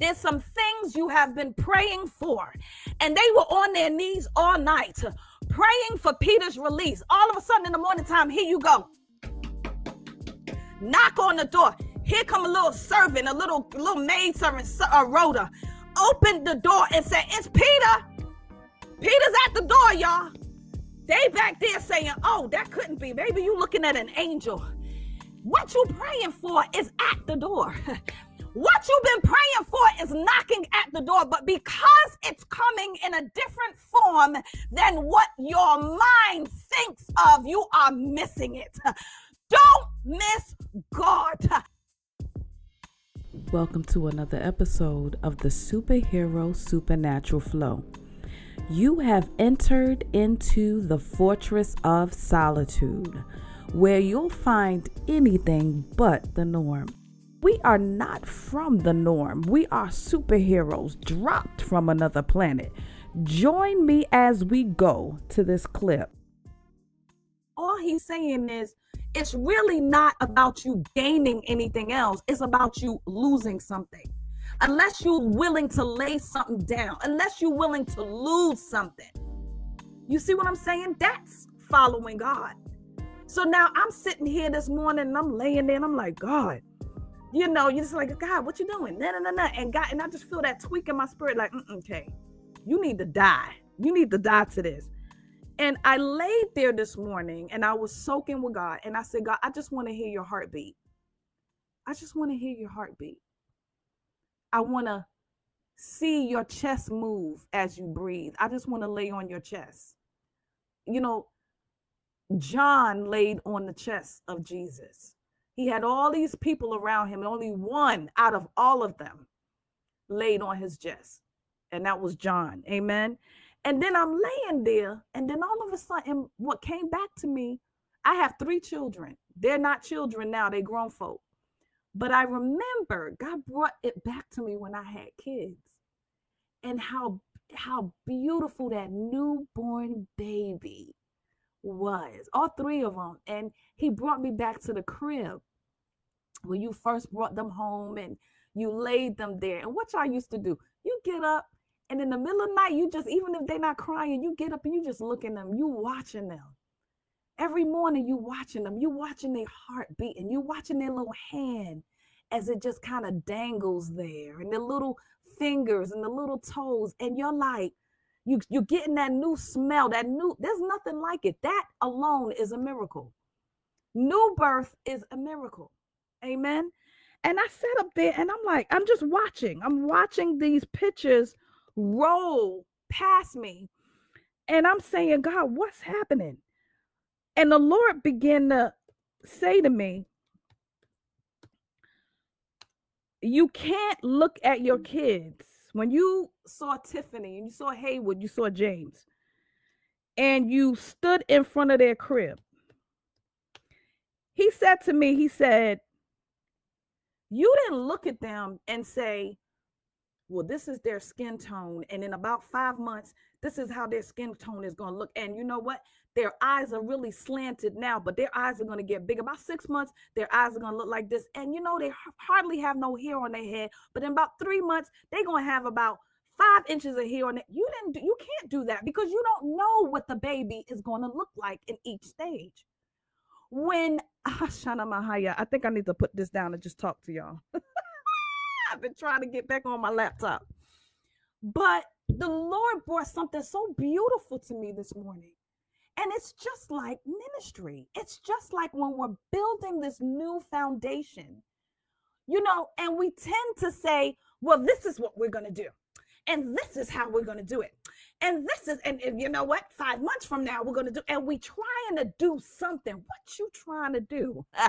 There's some things you have been praying for, and they were on their knees all night uh, praying for Peter's release. All of a sudden in the morning time, here you go. Knock on the door. Here come a little servant, a little little maid servant, a Rhoda. Opened the door and said, "It's Peter." Peter's at the door, y'all. They back there saying, "Oh, that couldn't be. Maybe you looking at an angel." What you praying for is at the door. What you've been praying for is knocking at the door, but because it's coming in a different form than what your mind thinks of, you are missing it. Don't miss God. Welcome to another episode of the Superhero Supernatural Flow. You have entered into the fortress of solitude, where you'll find anything but the norm. We are not from the norm. We are superheroes dropped from another planet. Join me as we go to this clip. All he's saying is it's really not about you gaining anything else, it's about you losing something. Unless you're willing to lay something down, unless you're willing to lose something. You see what I'm saying? That's following God. So now I'm sitting here this morning and I'm laying there and I'm like, God, you know, you're just like, God, what you doing? Nah, nah, nah, nah. And God, and I just feel that tweak in my spirit, like, mm, mm, okay, you need to die. You need to die to this. And I laid there this morning and I was soaking with God. And I said, God, I just want to hear your heartbeat. I just want to hear your heartbeat. I want to see your chest move as you breathe. I just want to lay on your chest. You know, John laid on the chest of Jesus. He had all these people around him, and only one out of all of them laid on his chest, and that was John. Amen. And then I'm laying there, and then all of a sudden, what came back to me, I have three children. They're not children now, they grown folk. But I remember God brought it back to me when I had kids and how how beautiful that newborn baby was. All three of them. And he brought me back to the crib when you first brought them home and you laid them there. And what y'all used to do, you get up and in the middle of the night, you just, even if they're not crying, you get up and you just look at them, you watching them. Every morning you watching them, you watching their heartbeat and you watching their little hand as it just kind of dangles there and the little fingers and the little toes. And you're like, you, you're getting that new smell, that new, there's nothing like it. That alone is a miracle. New birth is a miracle. Amen. And I sat up there and I'm like, I'm just watching. I'm watching these pictures roll past me. And I'm saying, God, what's happening? And the Lord began to say to me, You can't look at your kids. When you saw Tiffany and you saw Haywood, you saw James, and you stood in front of their crib. He said to me, He said, you didn't look at them and say, well, this is their skin tone. And in about five months, this is how their skin tone is going to look. And you know what? Their eyes are really slanted now, but their eyes are going to get big. About six months, their eyes are going to look like this. And you know, they hardly have no hair on their head. But in about three months, they're going to have about five inches of hair on it. You didn't do, you can't do that because you don't know what the baby is going to look like in each stage when Ah, Shana Mahaya, I think I need to put this down and just talk to y'all. I've been trying to get back on my laptop. But the Lord brought something so beautiful to me this morning. And it's just like ministry. It's just like when we're building this new foundation, you know, and we tend to say, well, this is what we're going to do. And this is how we're going to do it and this is and, and, you know what? Five months from now we're going to do and we trying to do something. What you trying to do?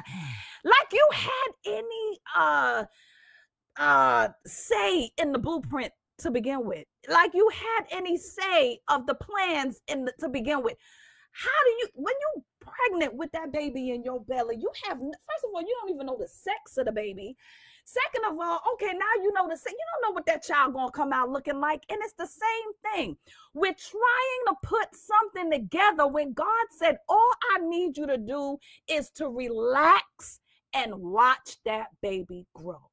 Like you had any uh uh say in the blueprint to begin with. Like you had any say of the plans in the, to begin with. How do you when you pregnant with that baby in your belly you have first of all you don't even know the sex of the baby Second of all, okay, now you know the you don't know what that child gonna come out looking like, and it's the same thing. We're trying to put something together when God said, "All I need you to do is to relax and watch that baby grow."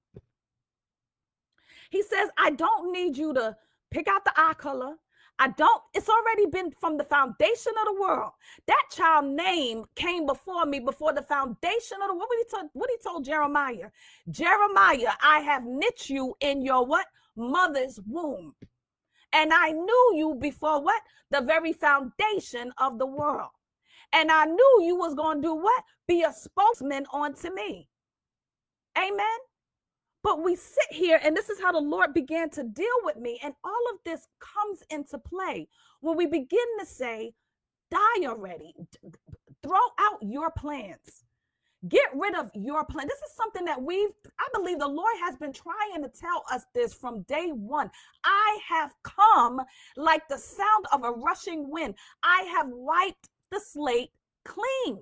He says, I don't need you to pick out the eye color. I don't, it's already been from the foundation of the world. That child name came before me before the foundation of the what he told what he told Jeremiah. Jeremiah, I have knit you in your what? Mother's womb. And I knew you before what? The very foundation of the world. And I knew you was going to do what? Be a spokesman unto me. Amen. But we sit here, and this is how the Lord began to deal with me. And all of this comes into play when we begin to say, Die already, throw out your plans. Get rid of your plan. This is something that we've, I believe the Lord has been trying to tell us this from day one. I have come like the sound of a rushing wind. I have wiped the slate clean.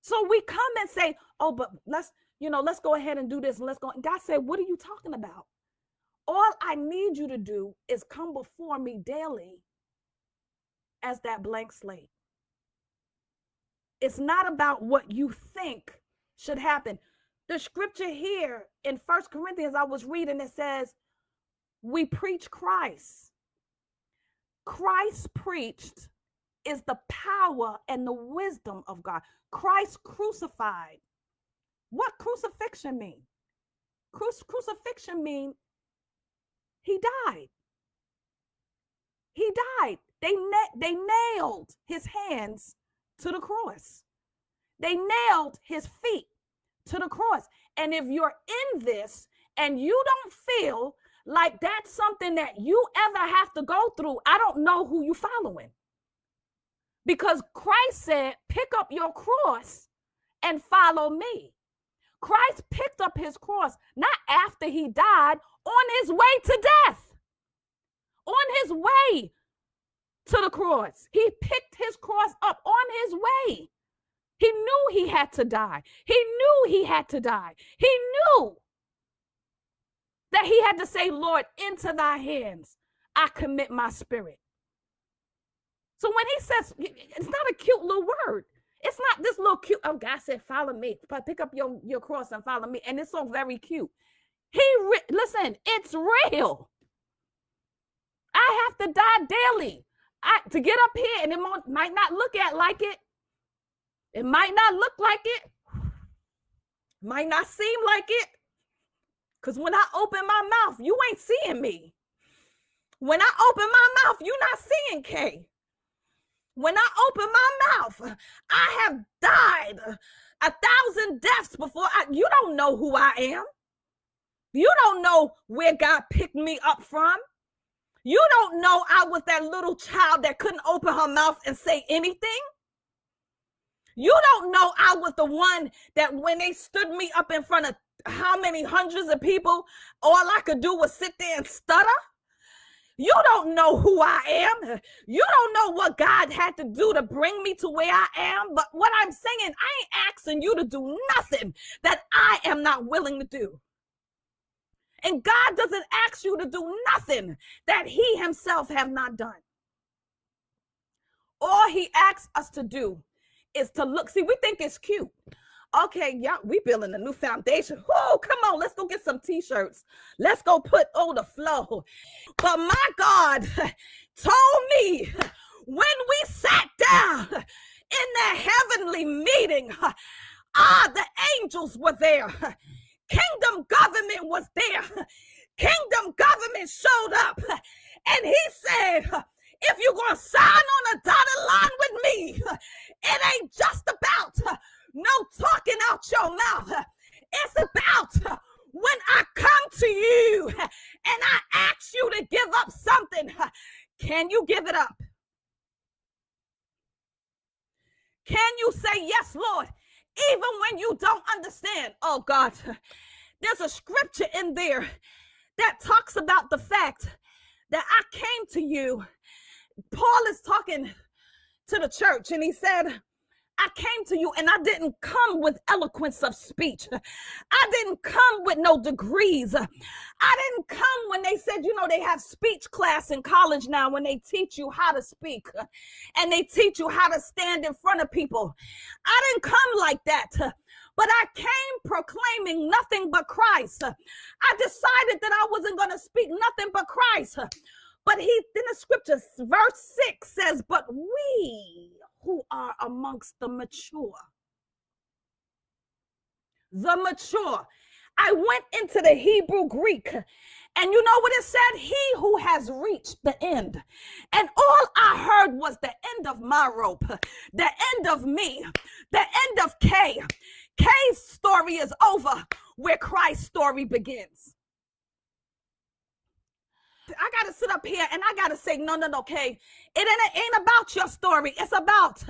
So we come and say, oh, but let's, you know, let's go ahead and do this and let's go. God said, what are you talking about? All I need you to do is come before me daily as that blank slate. It's not about what you think should happen. The scripture here in First Corinthians, I was reading, it says, We preach Christ. Christ preached is the power and the wisdom of God. Christ crucified what crucifixion mean? Cru- crucifixion mean he died. He died. They na- they nailed his hands to the cross. They nailed his feet to the cross. And if you're in this and you don't feel like that's something that you ever have to go through, I don't know who you following. Because Christ said, pick up your cross and follow me. Christ picked up his cross not after he died, on his way to death, on his way to the cross. He picked his cross up on his way. He knew he had to die. He knew he had to die. He knew that he had to say, Lord, into thy hands I commit my spirit. So when he says, it's not a cute little word. It's not this little cute. Oh, God said, follow me. Pick up your, your cross and follow me. And it's so very cute. He, re- listen, it's real. I have to die daily I, to get up here, and it might not look at like it. It might not look like it. Might not seem like it. Because when I open my mouth, you ain't seeing me. When I open my mouth, you're not seeing Kay. When I open my mouth, I have died a thousand deaths before I, you don't know who I am. You don't know where God picked me up from. You don't know I was that little child that couldn't open her mouth and say anything. You don't know I was the one that when they stood me up in front of how many hundreds of people, all I could do was sit there and stutter. You don't know who I am. You don't know what God had to do to bring me to where I am. But what I'm saying, I ain't asking you to do nothing that I am not willing to do. And God doesn't ask you to do nothing that he himself have not done. All he asks us to do is to look. See, we think it's cute. Okay, y'all, we building a new foundation. Oh, come on, let's go get some t-shirts. Let's go put on the flow. But my God told me when we sat down in the heavenly meeting, ah, the angels were there. Kingdom government was there. Kingdom government showed up. And he said, if you're going to sign on a dotted line with me, it ain't just about no talking out your mouth. It's about when I come to you and I ask you to give up something, can you give it up? Can you say, Yes, Lord, even when you don't understand? Oh, God, there's a scripture in there that talks about the fact that I came to you. Paul is talking to the church and he said, I came to you and I didn't come with eloquence of speech. I didn't come with no degrees. I didn't come when they said, you know, they have speech class in college now when they teach you how to speak and they teach you how to stand in front of people. I didn't come like that. but I came proclaiming nothing but Christ. I decided that I wasn't going to speak nothing but Christ. But he, in the scriptures, verse 6 says, But we who are amongst the mature, the mature. I went into the Hebrew Greek and you know what it said? He who has reached the end. And all I heard was the end of my rope, the end of me, the end of Kay. Kay's story is over where Christ's story begins. I got to sit up here and I got to say, no, no, no, Kay. It ain't, it ain't about your story. It's about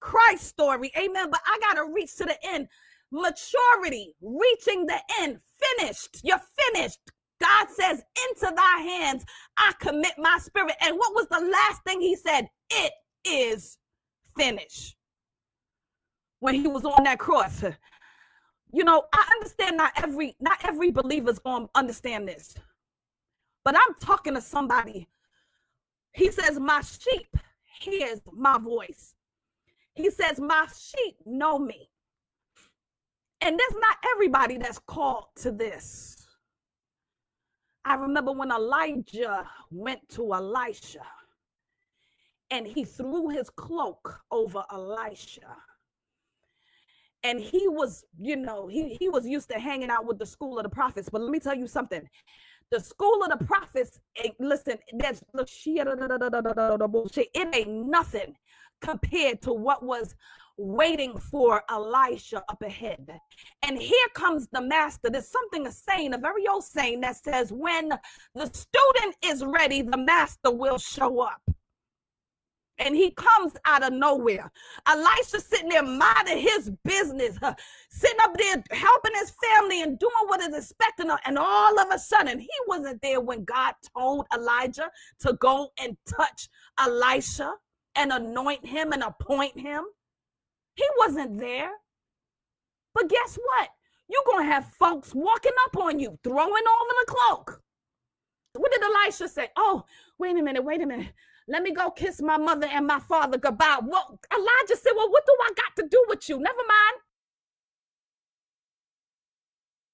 Christ's story. Amen. But I got to reach to the end. Maturity, reaching the end, finished. You're finished. God says, Into thy hands I commit my spirit. And what was the last thing he said? It is finished. When he was on that cross. You know, I understand not every not every believer's to understand this. But I'm talking to somebody. He says, My sheep hears my voice. He says, My sheep know me. And there's not everybody that's called to this. I remember when Elijah went to Elisha and he threw his cloak over Elisha. And he was, you know, he, he was used to hanging out with the school of the prophets. But let me tell you something. The school of the prophets, eh, listen, there's it ain't nothing compared to what was waiting for Elisha up ahead. And here comes the master. There's something a saying, a very old saying that says, when the student is ready, the master will show up. And he comes out of nowhere. Elisha sitting there minding his business, sitting up there helping his family and doing what is expecting. And all of a sudden, he wasn't there when God told Elijah to go and touch Elisha and anoint him and appoint him. He wasn't there. But guess what? You're going to have folks walking up on you, throwing over the cloak. What did Elisha say? Oh, wait a minute, wait a minute. Let me go kiss my mother and my father goodbye. Well, Elijah said, Well, what do I got to do with you? Never mind.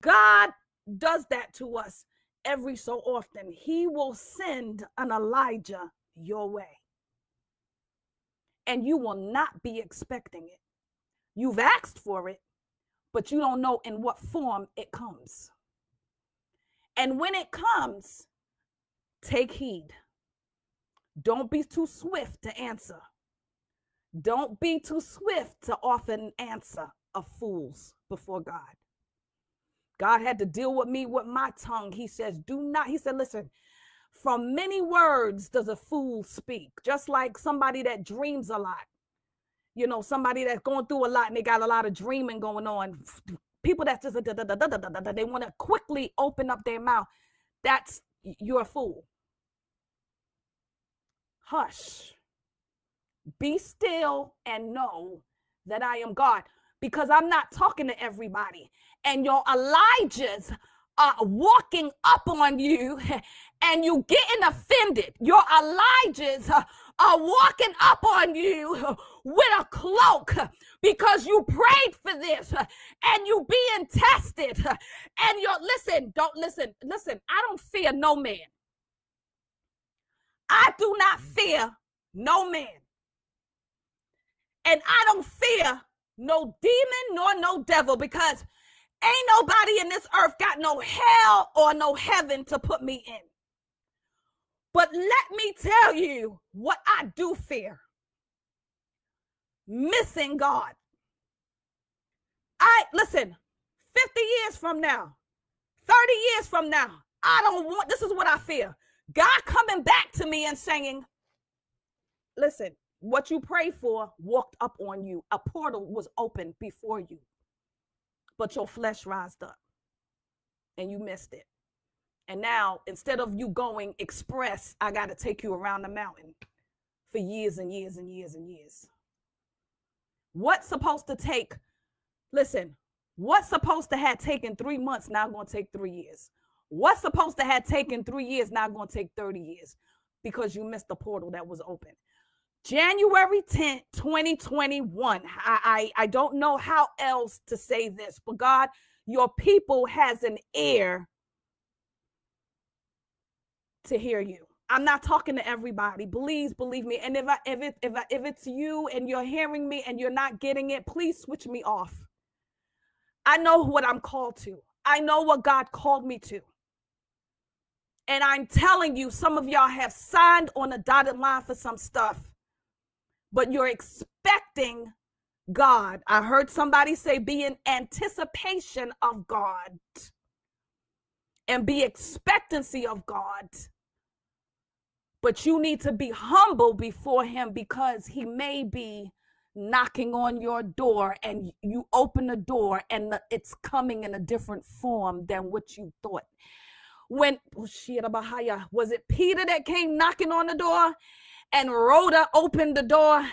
God does that to us every so often. He will send an Elijah your way. And you will not be expecting it. You've asked for it, but you don't know in what form it comes. And when it comes, take heed. Don't be too swift to answer. Don't be too swift to often answer of fools before God. God had to deal with me with my tongue. He says, Do not, he said, listen, from many words does a fool speak, just like somebody that dreams a lot you know, somebody that's going through a lot and they got a lot of dreaming going on. People that just they want to quickly open up their mouth. That's you're a fool. Hush. Be still and know that I am God because I'm not talking to everybody. And your Elijahs are walking up on you and you getting offended. Your Elijahs are walking up on you with a cloak because you prayed for this and you being tested and you're listen don't listen listen i don't fear no man i do not fear no man and i don't fear no demon nor no devil because ain't nobody in this earth got no hell or no heaven to put me in but let me tell you what I do fear missing God. I listen, 50 years from now, 30 years from now, I don't want this is what I fear. God coming back to me and saying, Listen, what you prayed for walked up on you. A portal was open before you, but your flesh rised up and you missed it. And now, instead of you going express, I got to take you around the mountain for years and years and years and years. What's supposed to take, listen, what's supposed to have taken three months now going to take three years? What's supposed to have taken three years now going to take 30 years because you missed the portal that was open? January 10th, 2021. I, I, I don't know how else to say this, but God, your people has an ear to hear you. I'm not talking to everybody. Please believe me. And if I if it if I, if it's you and you're hearing me and you're not getting it, please switch me off. I know what I'm called to. I know what God called me to. And I'm telling you, some of y'all have signed on a dotted line for some stuff, but you're expecting God. I heard somebody say, be in anticipation of God and be expectancy of God but you need to be humble before him because he may be knocking on your door and you open the door and it's coming in a different form than what you thought. When oh, was it Peter that came knocking on the door and Rhoda opened the door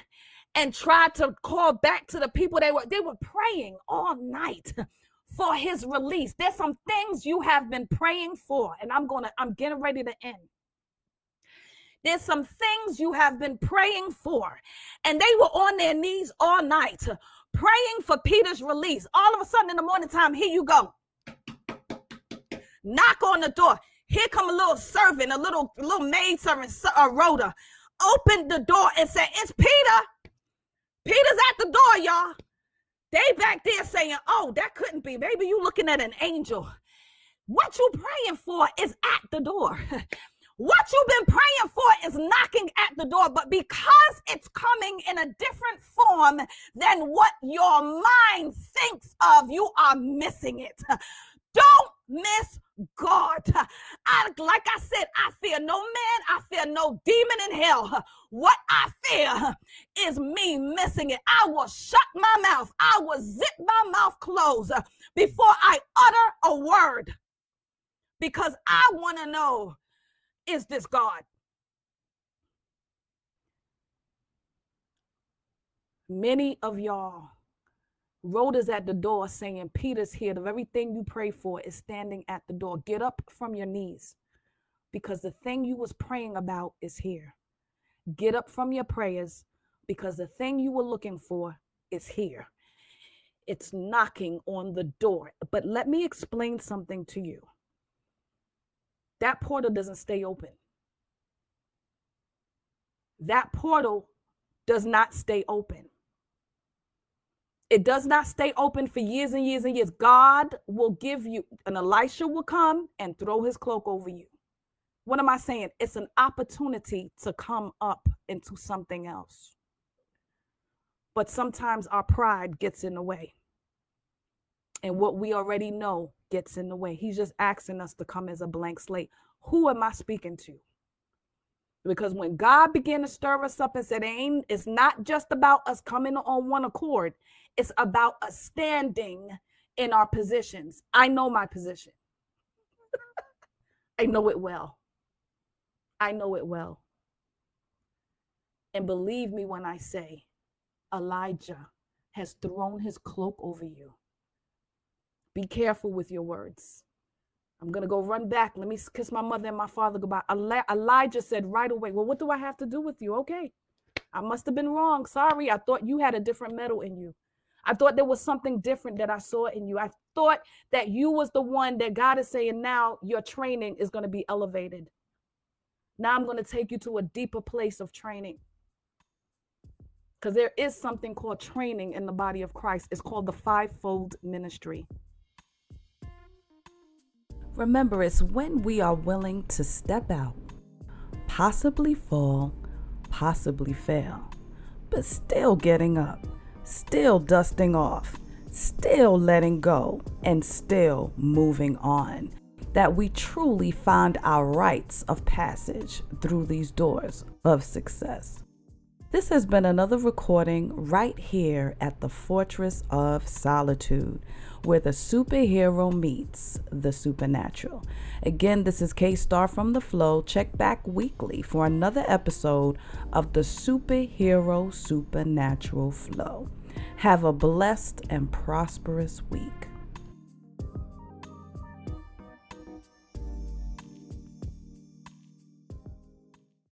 and tried to call back to the people they were they were praying all night for his release. There's some things you have been praying for and I'm going to I'm getting ready to end. There's some things you have been praying for. And they were on their knees all night praying for Peter's release. All of a sudden in the morning time, here you go. Knock on the door. Here come a little servant, a little little maid servant, a Rhoda. Open the door and say, "It's Peter." Peter's at the door, y'all. They back there saying, "Oh, that couldn't be. Maybe you looking at an angel." What you praying for is at the door. What you've been praying for is knocking at the door, but because it's coming in a different form than what your mind thinks of, you are missing it. Don't miss God. I, like I said, I fear no man, I fear no demon in hell. What I fear is me missing it. I will shut my mouth, I will zip my mouth closed before I utter a word because I want to know is this God? Many of y'all us at the door saying, Peter's here. The very thing you pray for is standing at the door. Get up from your knees because the thing you was praying about is here. Get up from your prayers because the thing you were looking for is here. It's knocking on the door. But let me explain something to you that portal doesn't stay open. That portal does not stay open. It does not stay open for years and years and years. God will give you, an Elisha will come and throw his cloak over you. What am I saying? It's an opportunity to come up into something else. But sometimes our pride gets in the way. And what we already know gets in the way. He's just asking us to come as a blank slate. Who am I speaking to? Because when God began to stir us up and said, ain't, it's not just about us coming on one accord, it's about us standing in our positions. I know my position. I know it well. I know it well. And believe me when I say, Elijah has thrown his cloak over you. Be careful with your words. I'm going to go run back. Let me kiss my mother and my father goodbye. Elijah said right away, Well, what do I have to do with you? Okay. I must have been wrong. Sorry. I thought you had a different mettle in you. I thought there was something different that I saw in you. I thought that you was the one that God is saying now your training is going to be elevated. Now I'm going to take you to a deeper place of training. Because there is something called training in the body of Christ. It's called the fivefold ministry. Remember, it's when we are willing to step out, possibly fall, possibly fail, but still getting up, still dusting off, still letting go, and still moving on. That we truly find our rites of passage through these doors of success. This has been another recording right here at the Fortress of Solitude where the superhero meets the supernatural. Again, this is K Star from The Flow. Check back weekly for another episode of the Superhero Supernatural Flow. Have a blessed and prosperous week.